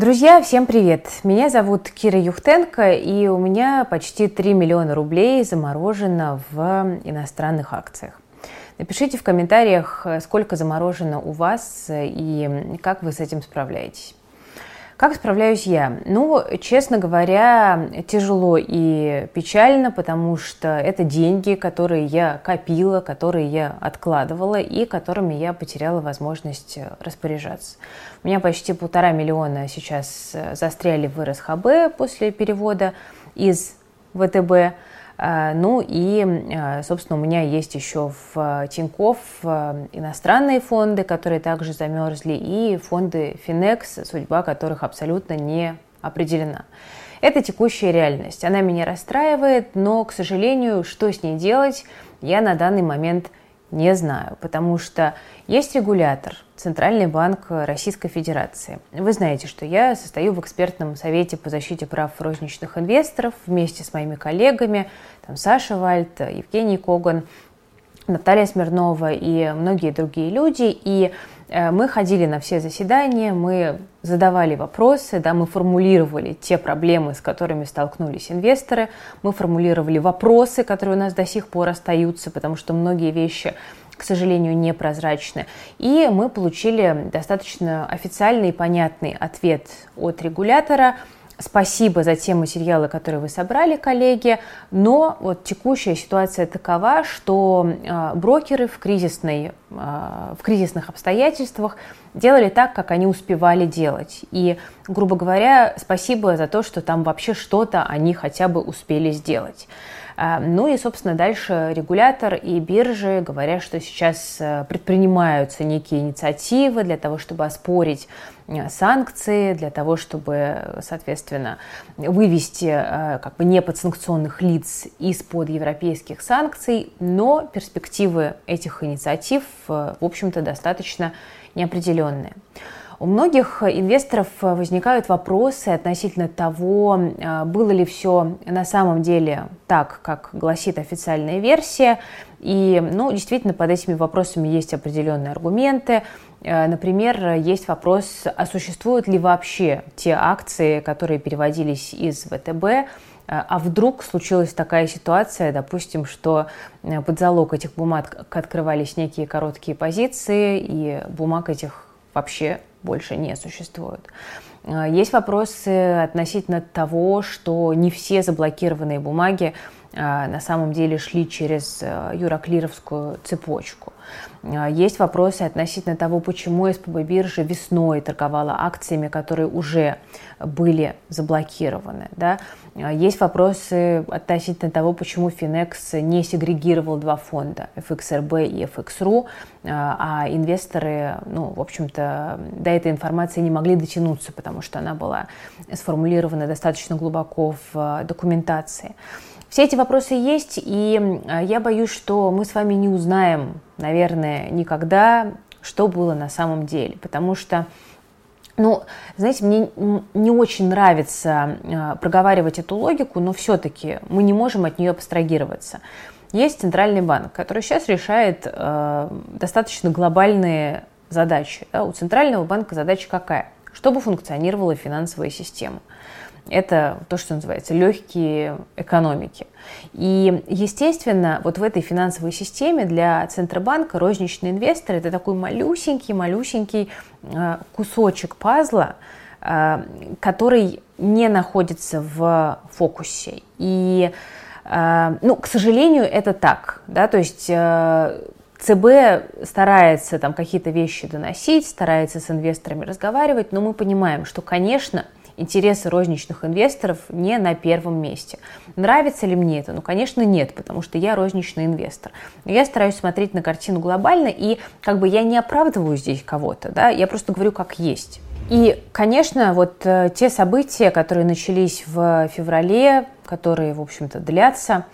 Друзья, всем привет! Меня зовут Кира Юхтенко, и у меня почти 3 миллиона рублей заморожено в иностранных акциях. Напишите в комментариях, сколько заморожено у вас и как вы с этим справляетесь. Как справляюсь я? Ну, честно говоря, тяжело и печально, потому что это деньги, которые я копила, которые я откладывала и которыми я потеряла возможность распоряжаться. У меня почти полтора миллиона сейчас застряли в РСХБ после перевода из ВТБ. А, ну и, а, собственно, у меня есть еще в Тинькофф а, иностранные фонды, которые также замерзли, и фонды Финекс, судьба которых абсолютно не определена. Это текущая реальность. Она меня расстраивает, но, к сожалению, что с ней делать, я на данный момент не знаю, потому что есть регулятор, Центральный банк Российской Федерации. Вы знаете, что я состою в экспертном совете по защите прав розничных инвесторов вместе с моими коллегами, там Саша Вальт, Евгений Коган, Наталья Смирнова и многие другие люди. И мы ходили на все заседания, мы задавали вопросы, да, мы формулировали те проблемы, с которыми столкнулись инвесторы, мы формулировали вопросы, которые у нас до сих пор остаются, потому что многие вещи к сожалению, непрозрачны. И мы получили достаточно официальный и понятный ответ от регулятора – Спасибо за те материалы, которые вы собрали, коллеги, но вот текущая ситуация такова, что э, брокеры в, кризисной, э, в кризисных обстоятельствах делали так, как они успевали делать. И, грубо говоря, спасибо за то, что там вообще что-то они хотя бы успели сделать. А, ну и, собственно, дальше регулятор и биржи говорят, что сейчас э, предпринимаются некие инициативы для того, чтобы оспорить э, санкции, для того, чтобы, соответственно, вывести э, как бы неподсанкционных лиц из-под европейских санкций, но перспективы этих инициатив, в общем-то, достаточно неопределенные. У многих инвесторов возникают вопросы относительно того, а, было ли все на самом деле так, как гласит официальная версия. И, ну, действительно, под этими вопросами есть определенные аргументы. А, например, есть вопрос, а существуют ли вообще те акции, которые переводились из ВТБ, а вдруг случилась такая ситуация, допустим, что под залог этих бумаг открывались некие короткие позиции, и бумаг этих вообще больше не существует. Э, есть вопросы относительно того, что не все заблокированные бумаги э, на самом деле шли через э, юроклировскую цепочку. Есть вопросы относительно того, почему СПБ биржа весной торговала акциями, которые уже были заблокированы. Да? Есть вопросы относительно того, почему Финекс не сегрегировал два фонда, FXRB и FXRU, а инвесторы, ну, в общем-то, до этой информации не могли дотянуться, потому что она была сформулирована достаточно глубоко в документации. Все эти вопросы есть, и я боюсь, что мы с вами не узнаем, наверное, никогда, что было на самом деле, потому что ну, знаете, мне не очень нравится э, проговаривать эту логику, но все-таки мы не можем от нее абстрагироваться. Есть центральный банк, который сейчас решает э, достаточно глобальные задачи. Да? У центрального банка задача какая? Чтобы функционировала финансовая система. Это то, что называется легкие экономики. И, естественно, вот в этой финансовой системе для Центробанка розничный инвестор – это такой малюсенький-малюсенький э, кусочек пазла, э, который не находится в фокусе. И, э, ну, к сожалению, это так, да, то есть ЦБ старается там какие-то вещи доносить, старается с инвесторами разговаривать, но мы понимаем, что, конечно, интересы розничных инвесторов не на первом месте. Нравится ли мне это? Ну, конечно, нет, потому что я розничный инвестор. Я стараюсь смотреть на картину глобально, и как бы я не оправдываю здесь кого-то, да, я просто говорю, как есть. И, конечно, вот э, те события, которые начались в феврале, которые, в общем-то, длятся,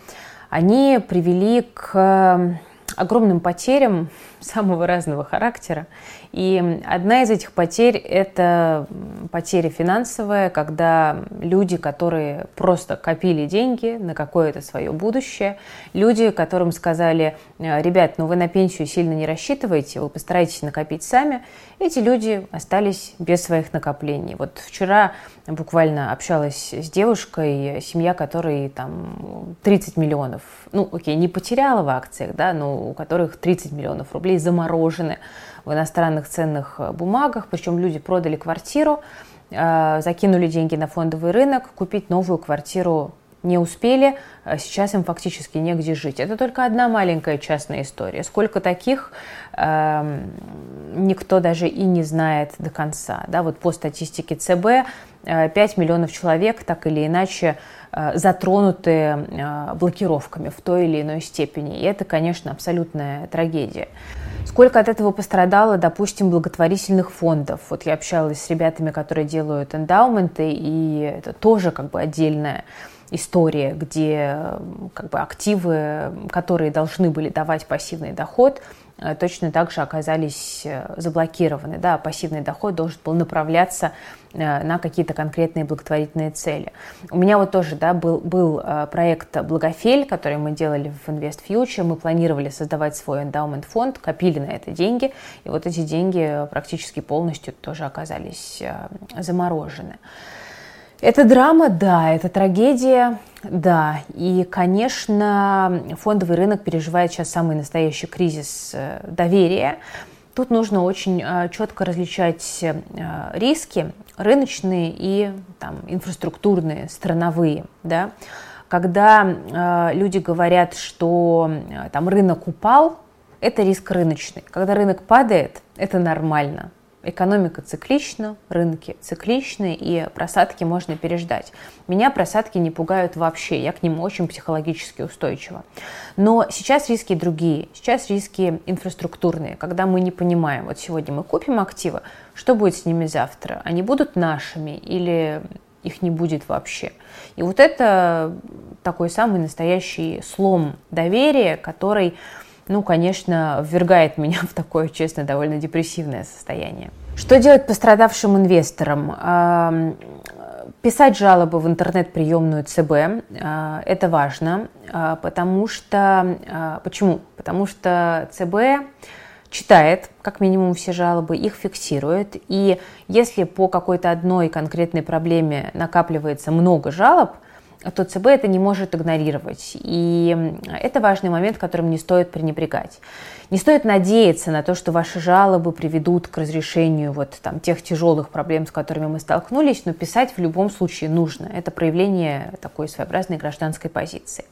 они привели к огромным потерям самого разного характера. И одна из этих потерь – это потеря финансовая, когда люди, которые просто копили деньги на какое-то свое будущее, люди, которым сказали, ребят, ну вы на пенсию сильно не рассчитываете, вы постарайтесь накопить сами, эти люди остались без своих накоплений. Вот вчера буквально общалась с девушкой, семья которой там 30 миллионов, ну окей, не потеряла в акциях, да, но у которых 30 миллионов рублей заморожены в иностранных ценных бумагах, причем люди продали квартиру, э, закинули деньги на фондовый рынок, купить новую квартиру не успели, а сейчас им фактически негде жить. Это только одна маленькая частная история. Сколько таких э, никто даже и не знает до конца. Да, вот по статистике ЦБ 5 э, миллионов человек так или иначе э, затронуты э, блокировками в той или иной степени. И это, конечно, абсолютная трагедия. Сколько от этого пострадало, допустим, благотворительных фондов? Вот я общалась с ребятами, которые делают эндаументы, и это тоже как бы отдельная история, где как бы, активы, которые должны были давать пассивный доход, точно так же оказались э, заблокированы. Да, пассивный доход должен был направляться э, на какие-то конкретные благотворительные цели. У меня вот тоже да, был, был проект «Благофель», который мы делали в Invest Future. Мы планировали создавать свой эндаумент фонд, копили на это деньги, и вот эти деньги практически полностью тоже оказались заморожены. Это драма, да, это трагедия, да. И, конечно, фондовый рынок переживает сейчас самый настоящий кризис э, доверия. Тут нужно очень э, четко различать э, риски рыночные и там, инфраструктурные, страновые. Да? Когда люди говорят, что там, рынок упал, это риск рыночный. Когда рынок падает, это нормально. Экономика циклична, рынки цикличны, и просадки можно переждать. Меня просадки не пугают вообще, я к ним очень психологически устойчива. Но сейчас риски другие, сейчас риски инфраструктурные, когда мы не понимаем, вот сегодня мы купим активы, что будет с ними завтра? Они будут нашими или их не будет вообще? И вот это такой самый настоящий слом доверия, который ну, конечно, ввергает меня в такое, честно, довольно депрессивное состояние. Что делать пострадавшим инвесторам? Писать жалобы в интернет-приемную ЦБ – это важно, а, потому что… А, почему? Потому что ЦБ читает, как минимум, все жалобы, их фиксирует. И если по какой-то одной конкретной проблеме накапливается много жалоб – то ЦБ это не может игнорировать. И это важный момент, которым не стоит пренебрегать. Не стоит надеяться на то, что ваши жалобы приведут к разрешению вот там, тех тяжелых проблем, с которыми мы столкнулись, но писать в любом случае нужно. Это проявление такой своеобразной гражданской позиции.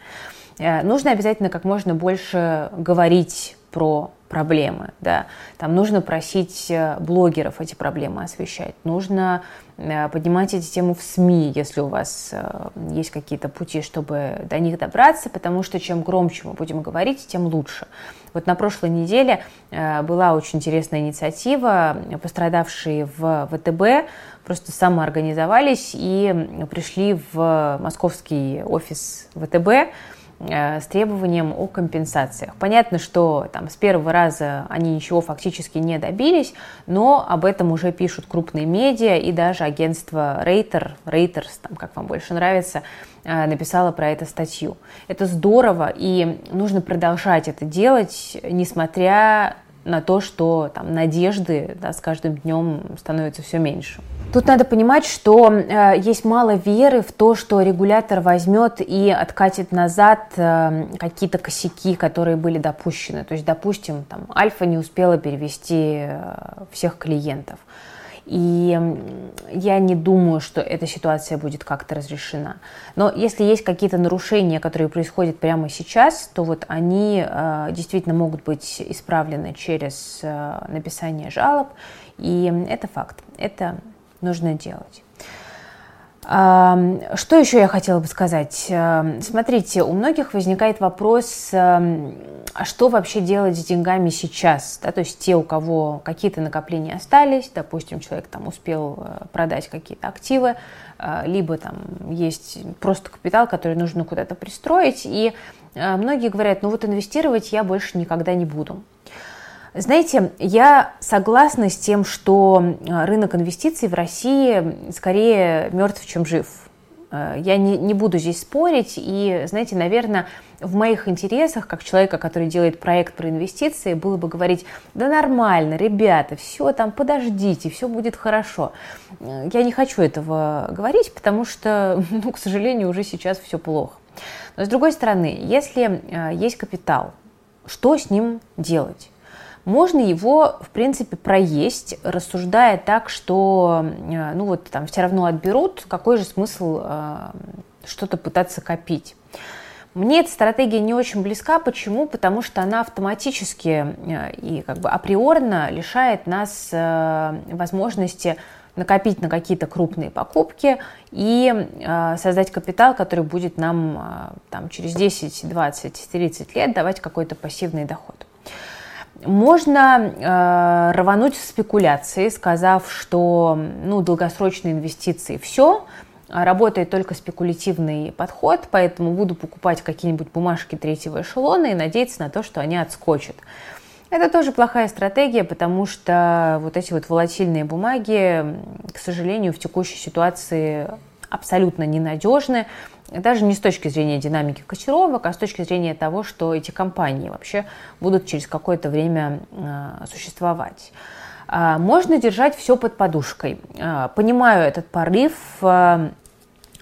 Э, нужно обязательно как можно больше говорить про проблемы. Да. Там нужно просить э, блогеров эти проблемы освещать. Нужно э, поднимать эти темы в СМИ, если у вас э, есть какие-то пути, чтобы до них добраться, потому что чем громче мы будем говорить, тем лучше. Вот на прошлой неделе была очень интересная инициатива. Пострадавшие в ВТБ просто самоорганизовались и пришли в московский офис ВТБ, с требованием о компенсациях. Понятно, что там с первого раза они ничего фактически не добились, но об этом уже пишут крупные медиа и даже агентство Рейтер, Reuters, там, как вам больше нравится, э, написала про это статью. Это здорово, и нужно продолжать это делать, несмотря на то, что там надежды да, с каждым днем становится все меньше. Тут надо понимать, что э, есть мало веры в то, что регулятор возьмет и откатит назад э, какие-то косяки, которые были допущены. То есть, допустим, там, Альфа не успела перевести э, всех клиентов. И я не думаю, что эта ситуация будет как-то разрешена. Но если есть какие-то нарушения, которые происходят прямо сейчас, то вот они э, действительно могут быть исправлены через э, написание жалоб. И это факт. Это нужно делать. Что еще я хотела бы сказать? Смотрите, у многих возникает вопрос, а что вообще делать с деньгами сейчас? Да, то есть те, у кого какие-то накопления остались, допустим, человек там успел э, продать какие-то активы, э, либо там есть просто капитал, который нужно куда-то пристроить, и э, многие говорят, ну вот инвестировать я больше никогда не буду. Знаете, я согласна с тем, что рынок инвестиций в России скорее мертв, чем жив. Э, я не, не буду здесь спорить, и, знаете, наверное, в моих интересах, как человека, который делает проект про инвестиции, было бы говорить, да нормально, ребята, все там, подождите, все будет хорошо. Э, я не хочу этого говорить, потому что, ну, к сожалению, уже сейчас все плохо. Но с другой стороны, если э, есть капитал, что с ним делать? Можно его, в принципе, проесть, рассуждая так, что, э, ну вот, там все равно отберут, какой же смысл э, что-то пытаться копить. Мне эта стратегия не очень близка. Почему? Потому что она автоматически э, и как бы априорно лишает нас возможности накопить на какие-то крупные покупки и создать капитал, который будет нам там, через 10, 20, 30 лет давать какой-то пассивный доход. Можно э, рвануть в спекуляции, сказав, что ну, долгосрочные инвестиции все, работает только спекулятивный подход, поэтому буду покупать какие-нибудь бумажки третьего эшелона и надеяться на то, что они отскочат. Это тоже плохая стратегия, потому что вот эти вот волатильные бумаги, к сожалению, в текущей ситуации абсолютно ненадежны даже не с точки зрения динамики котировок, а с точки зрения того, что эти компании вообще будут через какое-то время э, существовать. Э, можно держать все под подушкой. Э, понимаю этот порыв,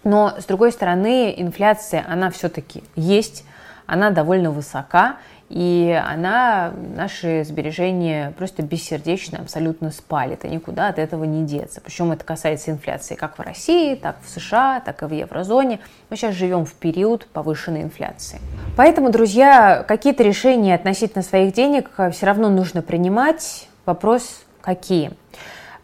но с другой стороны инфляция, она все-таки есть, она довольно высока, и она наши сбережения просто бессердечно абсолютно спалит, и никуда от этого не деться. Причем это касается инфляции как в России, так в США, так и в еврозоне. Мы сейчас живем в период повышенной инфляции. Поэтому, друзья, какие-то решения относительно своих денег все равно нужно принимать. Вопрос какие?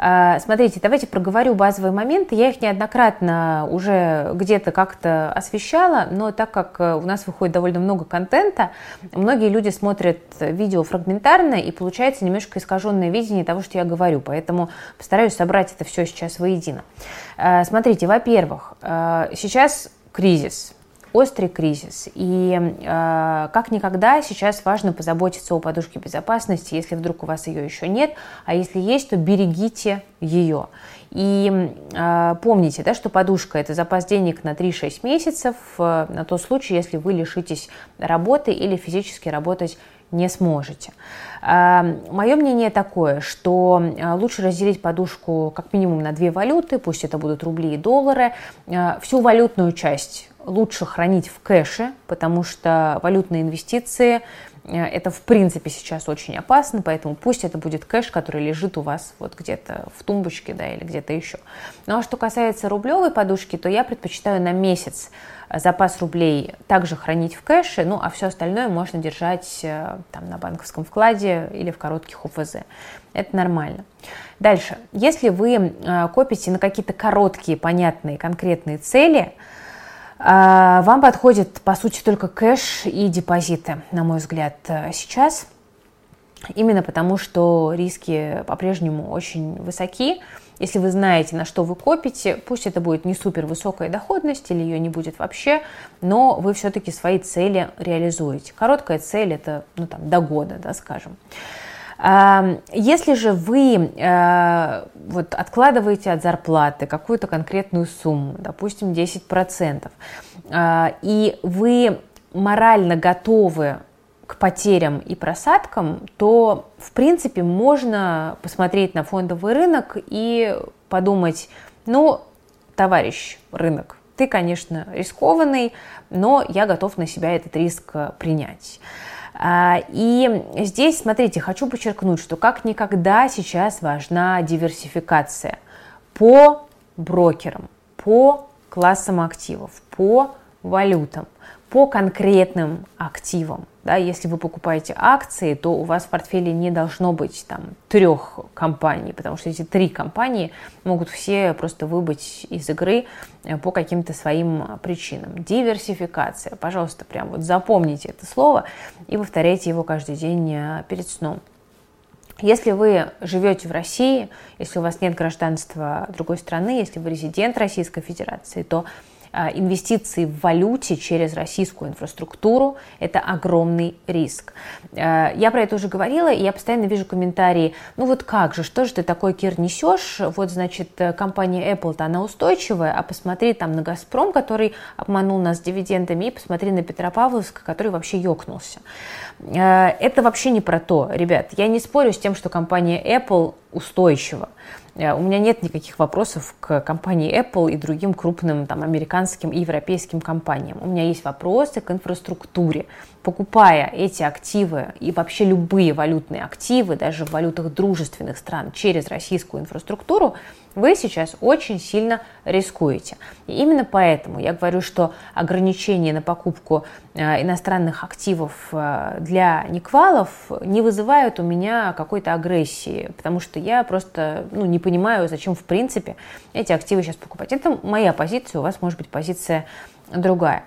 А, смотрите, давайте проговорю базовые моменты. Я их неоднократно уже где-то как-то освещала, но так как э, у нас выходит довольно много контента, многие люди смотрят видео фрагментарно, и получается немножко искаженное видение того, что я говорю. Поэтому постараюсь собрать это все сейчас воедино. А, смотрите, во-первых, э, сейчас кризис – острый кризис. И э, как никогда сейчас важно позаботиться о подушке безопасности, если вдруг у вас ее еще нет, а если есть, то берегите ее. И э, помните, да, что подушка – это запас денег на 3-6 месяцев, э, на тот случай, если вы лишитесь работы или физически работать не сможете. Э, Мое мнение такое, что э, лучше разделить подушку как минимум на две валюты, пусть это будут рубли и доллары, э, всю валютную часть лучше хранить в кэше, потому что валютные инвестиции э, это в принципе сейчас очень опасно, поэтому пусть это будет кэш, который лежит у вас вот где-то в тумбочке, да, или где-то еще. Ну а что касается рублевой подушки, то я предпочитаю на месяц запас рублей также хранить в кэше, ну а все остальное можно держать э, там на банковском вкладе или в коротких УФЗ. Это нормально. Дальше, если вы э, копите на какие-то короткие, понятные, конкретные цели, вам подходит, по сути, только кэш и депозиты, на мой взгляд, э, сейчас. Именно потому, что риски по-прежнему очень высоки. Если вы знаете, на что вы копите, пусть это будет не супер высокая доходность или ее не будет вообще, но вы все-таки свои цели реализуете. Короткая цель это ну, там, до года, да, скажем. Если же вы э, вот, откладываете от зарплаты какую-то конкретную сумму, допустим, 10%, э, и вы морально готовы к потерям и просадкам, то, в принципе, можно посмотреть на фондовый рынок и подумать, ну, товарищ рынок, ты, конечно, рискованный, но я готов на себя этот риск принять. А, и здесь, смотрите, хочу подчеркнуть, что как никогда сейчас важна диверсификация по брокерам, по классам активов, по валютам, по конкретным активам. Да, если вы покупаете акции, то у вас в портфеле не должно быть там трех компаний, потому что эти три компании могут все просто выбыть из игры э, по каким-то своим причинам. Диверсификация. Пожалуйста, прям вот запомните это слово и повторяйте его каждый день э, перед сном. Если вы живете в России, если у вас нет гражданства другой страны, если вы резидент Российской Федерации, то инвестиции в валюте через российскую инфраструктуру – это огромный риск. А, я про это уже говорила, и я постоянно вижу комментарии, ну вот как же, что же ты такой, Кир, несешь? Вот, значит, компания Apple-то она устойчивая, а посмотри там на «Газпром», который обманул нас дивидендами, и посмотри на Петропавловск, который вообще ёкнулся. А, это вообще не про то, ребят. Я не спорю с тем, что компания Apple устойчива. Э, у меня нет никаких вопросов к компании Apple и другим крупным там, американским и европейским компаниям. У меня есть вопросы к инфраструктуре. Покупая эти активы и вообще любые валютные активы, даже в валютах дружественных стран через российскую инфраструктуру, вы сейчас очень сильно рискуете. И именно поэтому я говорю, что ограничения на покупку э, иностранных активов э, для неквалов не вызывают у меня какой-то агрессии, потому что я просто ну, не понимаю, зачем в принципе эти активы сейчас покупать. Это моя позиция, у вас может быть позиция другая.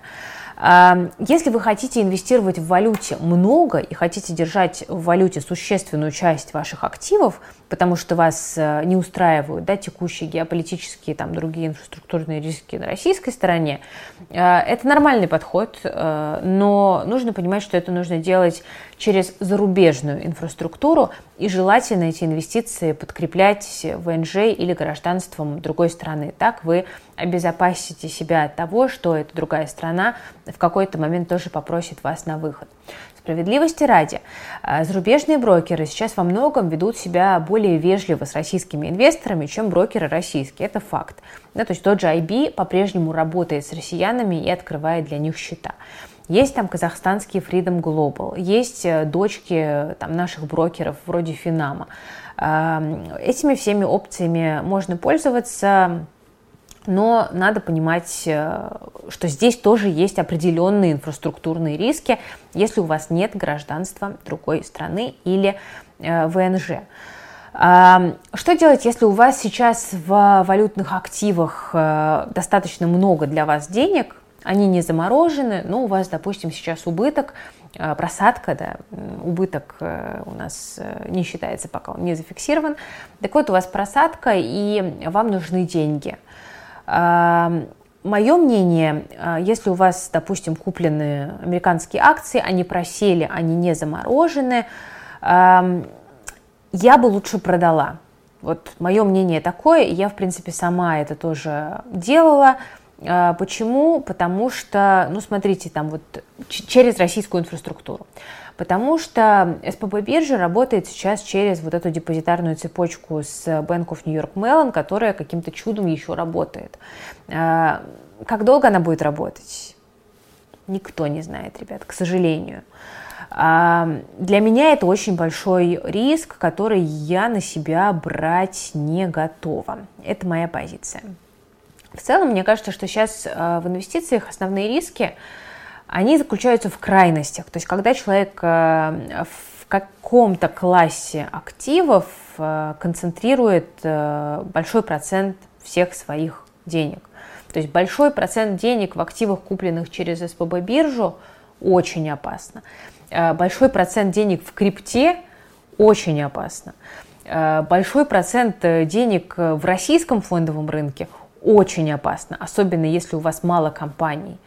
Если вы хотите инвестировать в валюте много и хотите держать в валюте существенную часть ваших активов, потому что вас э, не устраивают да, текущие геополитические, там, другие инфраструктурные риски на российской стороне, э, это нормальный подход, э, но нужно понимать, что это нужно делать через зарубежную инфраструктуру и желательно эти инвестиции подкреплять ВНЖ или гражданством другой страны. Так вы обезопасите себя от того, что эта другая страна в какой-то момент тоже попросит вас на выход. Справедливости ради, а, зарубежные брокеры сейчас во многом ведут себя более вежливо с российскими инвесторами, чем брокеры российские. Это факт. Да, то есть тот же IB по-прежнему работает с россиянами и открывает для них счета. Есть там казахстанский Freedom Global, есть э, дочки там, наших брокеров вроде Финама. Этими всеми опциями можно пользоваться но надо понимать, э, что здесь тоже есть определенные инфраструктурные риски, если у вас нет гражданства другой страны или э, ВНЖ. Что делать, если у вас сейчас в валютных активах э, достаточно много для вас денег, они не заморожены, но у вас, допустим, сейчас убыток, просадка, да, убыток у нас не считается, пока он не зафиксирован. Так вот, у вас просадка, и вам нужны деньги – Мое мнение, а, если у вас, допустим, куплены американские акции, они просели, они не заморожены, я бы лучше продала. Вот мое мнение такое, я, в принципе, сама это тоже делала. А, почему? Потому что, ну, смотрите, там вот через российскую инфраструктуру. Потому что СПБ биржа работает сейчас через вот эту депозитарную цепочку с Bank of New York Mellon, которая каким-то чудом еще работает. А, как долго она будет работать? Никто не знает, ребят, к сожалению. А, для меня это очень большой риск, который я на себя брать не готова. Это моя позиция. В целом, мне кажется, что сейчас а, в инвестициях основные риски – они заключаются в крайностях. То есть, когда человек э, в каком-то классе активов э, концентрирует э, большой процент всех своих денег. То есть большой процент денег в активах, купленных через СПБ биржу, очень опасно. Большой процент денег в крипте очень опасно. Большой процент денег в российском фондовом рынке очень опасно, особенно если у вас мало компаний.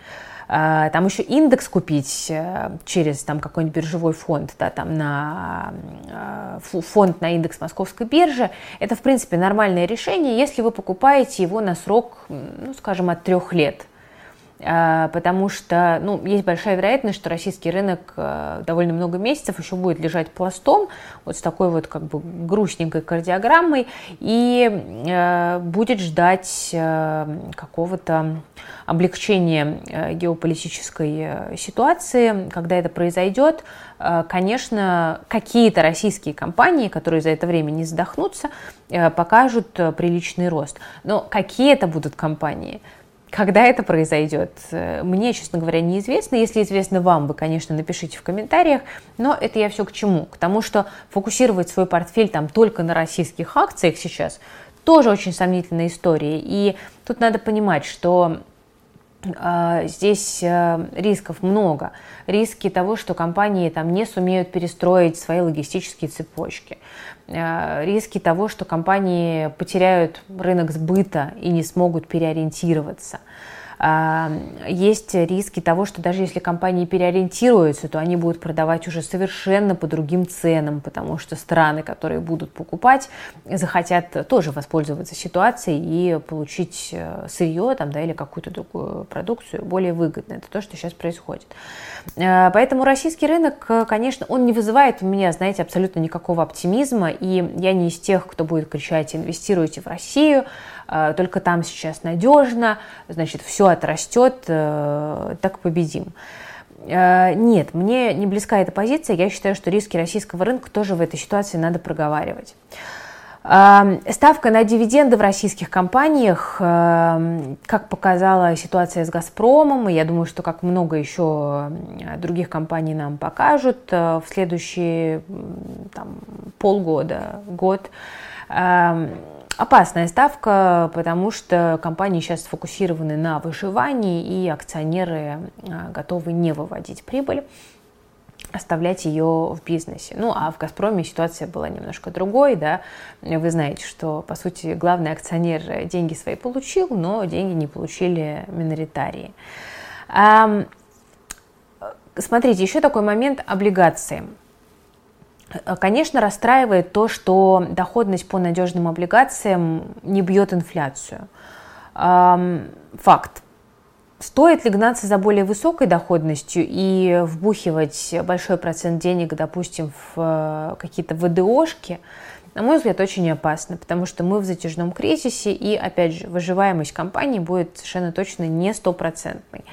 А, там еще индекс купить э, через там какой-нибудь биржевой фонд, да, там на э, фонд на индекс московской биржи, это в принципе нормальное решение, если вы покупаете его на срок, ну, скажем, от трех лет. А, потому что ну, есть большая вероятность, что российский рынок э, довольно много месяцев еще будет лежать пластом, вот с такой вот как бы грустненькой кардиограммой, и э, будет ждать э, какого-то облегчения геополитической ситуации. Когда это произойдет, конечно, какие-то российские компании, которые за это время не задохнутся, покажут приличный рост. Но какие это будут компании – когда это произойдет, э, мне, честно говоря, неизвестно. Если известно вам, вы, конечно, напишите в комментариях. Но это я все к чему? К тому, что фокусировать свой портфель там только на российских акциях сейчас тоже очень сомнительная история. И тут надо понимать, что здесь э, рисков много. Риски того, что компании там не сумеют перестроить свои логистические цепочки. Э, риски того, что компании потеряют рынок сбыта и не смогут переориентироваться. Есть риски того, что даже если компании переориентируются, то они будут продавать уже совершенно по другим ценам, потому что страны, которые будут покупать, захотят тоже воспользоваться ситуацией и получить э, сырье там, да, или какую-то другую продукцию более выгодно. Это то, что сейчас происходит. Э, поэтому российский рынок, э, конечно, он не вызывает у меня, знаете, абсолютно никакого оптимизма, и я не из тех, кто будет кричать «инвестируйте в Россию», только там сейчас надежно, значит, все отрастет, так победим. Нет, мне не близка эта позиция. Я считаю, что риски российского рынка тоже в этой ситуации надо проговаривать. Ставка на дивиденды в российских компаниях, как показала ситуация с «Газпромом», и я думаю, что как много еще других компаний нам покажут э, в следующие там, полгода, год, опасная ставка, потому что компании сейчас сфокусированы на выживании, и акционеры э, готовы не выводить прибыль оставлять ее в бизнесе. Ну, а в «Газпроме» ситуация была немножко другой, да. Вы знаете, что, по сути, главный акционер деньги свои получил, но деньги не получили миноритарии. Смотрите, еще такой момент облигации. Конечно, расстраивает то, что доходность по надежным облигациям не бьет инфляцию. Факт. Стоит ли гнаться за более высокой доходностью и вбухивать большой процент денег, допустим, в э, какие-то ВДОшки, на мой взгляд, очень опасно, потому что мы в затяжном кризисе, и, опять же, выживаемость компании будет совершенно точно не стопроцентной.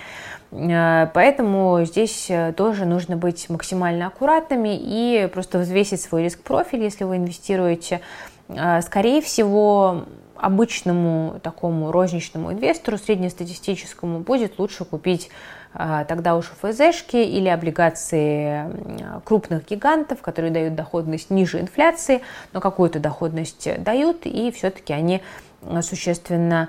Э, поэтому здесь э, тоже нужно быть максимально аккуратными и просто взвесить свой риск-профиль, если вы инвестируете. Скорее всего, обычному такому розничному инвестору, среднестатистическому, будет лучше купить тогда уж ФЗшки или облигации крупных гигантов, которые дают доходность ниже инфляции, но какую-то доходность дают, и все-таки они существенно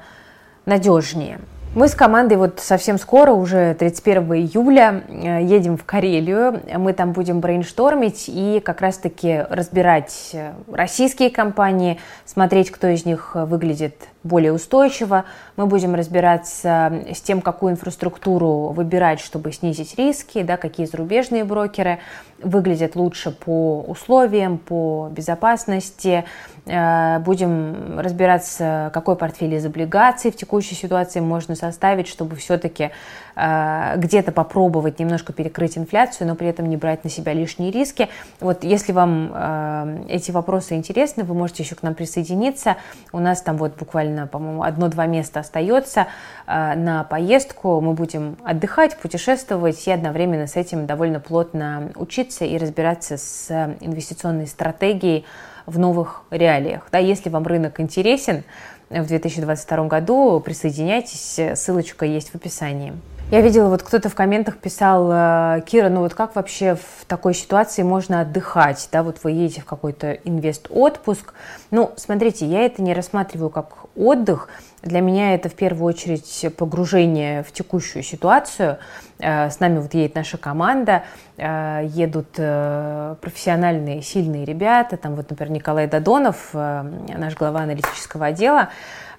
надежнее. Мы с командой вот совсем скоро, уже 31 июля, э, едем в Карелию. Мы там будем брейнштормить и как раз-таки разбирать э, российские компании, смотреть, кто из них выглядит более устойчиво. Мы будем разбираться с тем, какую инфраструктуру выбирать, чтобы снизить риски, да, какие зарубежные брокеры выглядят лучше по условиям, по безопасности. Э, будем разбираться, какой портфель из облигаций в текущей ситуации можно составить, чтобы все-таки э, где-то попробовать немножко перекрыть инфляцию, но при этом не брать на себя лишние риски. Вот если вам э, эти вопросы интересны, вы можете еще к нам присоединиться. У нас там вот буквально, по-моему, одно-два места остается на поездку. Мы будем отдыхать, путешествовать и одновременно с этим довольно плотно учиться и разбираться с инвестиционной стратегией в новых реалиях. Да, если вам рынок интересен в 2022 году, присоединяйтесь, ссылочка есть в описании. Я видела, вот кто-то в комментах писал, э, Кира, ну вот как вообще в такой ситуации можно отдыхать, да, вот вы едете в какой-то инвест-отпуск. Ну, смотрите, я это не рассматриваю как отдых, для меня это в первую очередь погружение в текущую ситуацию. Э, с нами вот едет наша команда, э, едут э, профессиональные, сильные ребята. Там вот, например, Николай Додонов, наш глава аналитического отдела,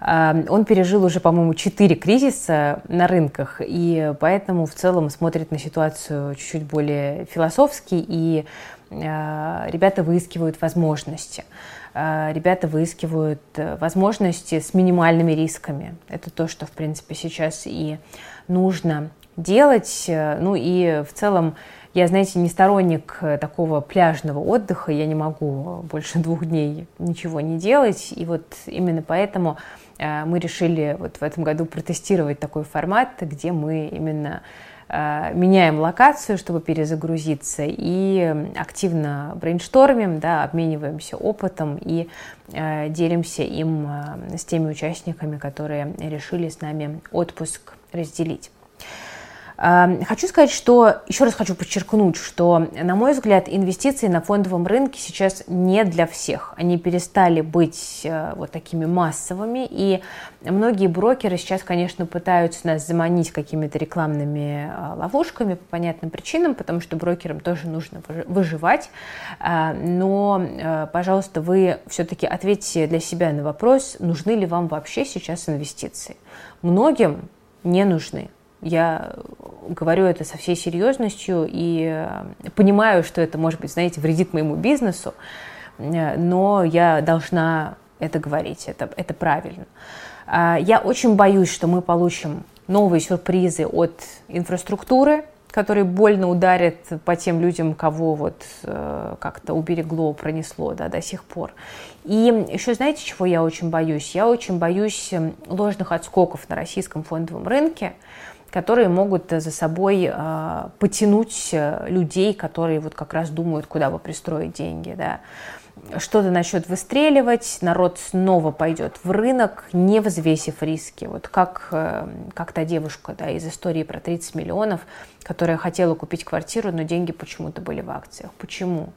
он пережил уже, по-моему, четыре кризиса на рынках, и поэтому в целом смотрит на ситуацию чуть-чуть более философски, и ребята выискивают возможности. Э, ребята выискивают э, возможности с минимальными рисками. Это то, что, в принципе, сейчас и нужно делать. Э, ну и в целом я, знаете, не сторонник такого пляжного отдыха. Я не могу больше двух дней ничего не делать. И вот именно поэтому мы решили вот в этом году протестировать такой формат, где мы именно меняем локацию, чтобы перезагрузиться, и активно брейнштормим, да, обмениваемся опытом и э, делимся им э, с теми участниками, которые решили с нами отпуск разделить. Хочу сказать, что, еще раз хочу подчеркнуть, что, на мой взгляд, инвестиции на фондовом рынке сейчас не для всех. Они перестали быть э, вот такими массовыми, и многие брокеры сейчас, конечно, пытаются нас заманить какими-то рекламными э, ловушками по понятным причинам, потому что брокерам тоже нужно выживать. А, но, э, пожалуйста, вы все-таки ответьте для себя на вопрос, нужны ли вам вообще сейчас инвестиции. Многим не нужны. Я говорю это со всей серьезностью и э, понимаю, что это, может быть, знаете, вредит моему бизнесу, э, но я должна это говорить, это, это правильно. А, я очень боюсь, что мы получим новые сюрпризы от инфраструктуры, которые больно ударят по тем людям, кого вот э, как-то уберегло, пронесло да, до сих пор. И еще знаете, чего я очень боюсь? Я очень боюсь ложных отскоков на российском фондовом рынке, которые могут за собой э, потянуть э, людей, которые вот как раз думают, куда бы пристроить деньги. Да что-то начнет выстреливать, народ снова пойдет в рынок, не взвесив риски. Вот как, э, как та девушка да, из истории про 30 миллионов, которая хотела купить квартиру, но деньги почему-то были в акциях. Почему?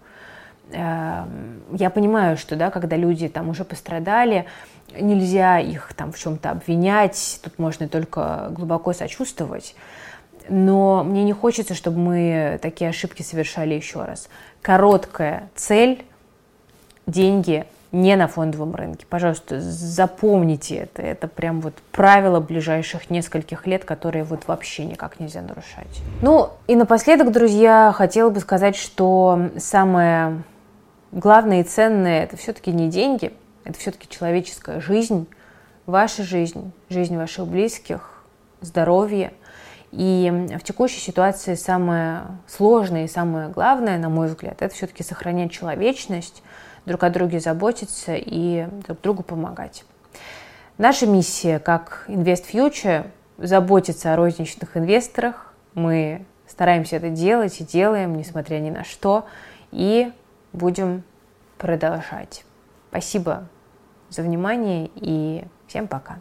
Эм, я понимаю, что да, когда люди там уже пострадали, нельзя их там в чем-то обвинять, тут можно только глубоко сочувствовать. Но мне не хочется, чтобы мы такие ошибки совершали еще раз. Короткая цель – деньги не на фондовом рынке. Пожалуйста, запомните это. Это прям вот правило ближайших нескольких лет, которые вот вообще никак нельзя нарушать. Ну и напоследок, друзья, хотела бы сказать, что самое главное и ценное это все-таки не деньги, это все-таки человеческая жизнь, ваша жизнь, жизнь ваших близких, здоровье. И в текущей ситуации самое сложное и самое главное, на мой взгляд, это все-таки сохранять человечность, друг о друге заботиться и друг другу помогать. Наша миссия как Invest Future заботиться о розничных инвесторах. Мы стараемся это делать и делаем, несмотря ни на что, и будем продолжать. Спасибо за внимание и всем пока.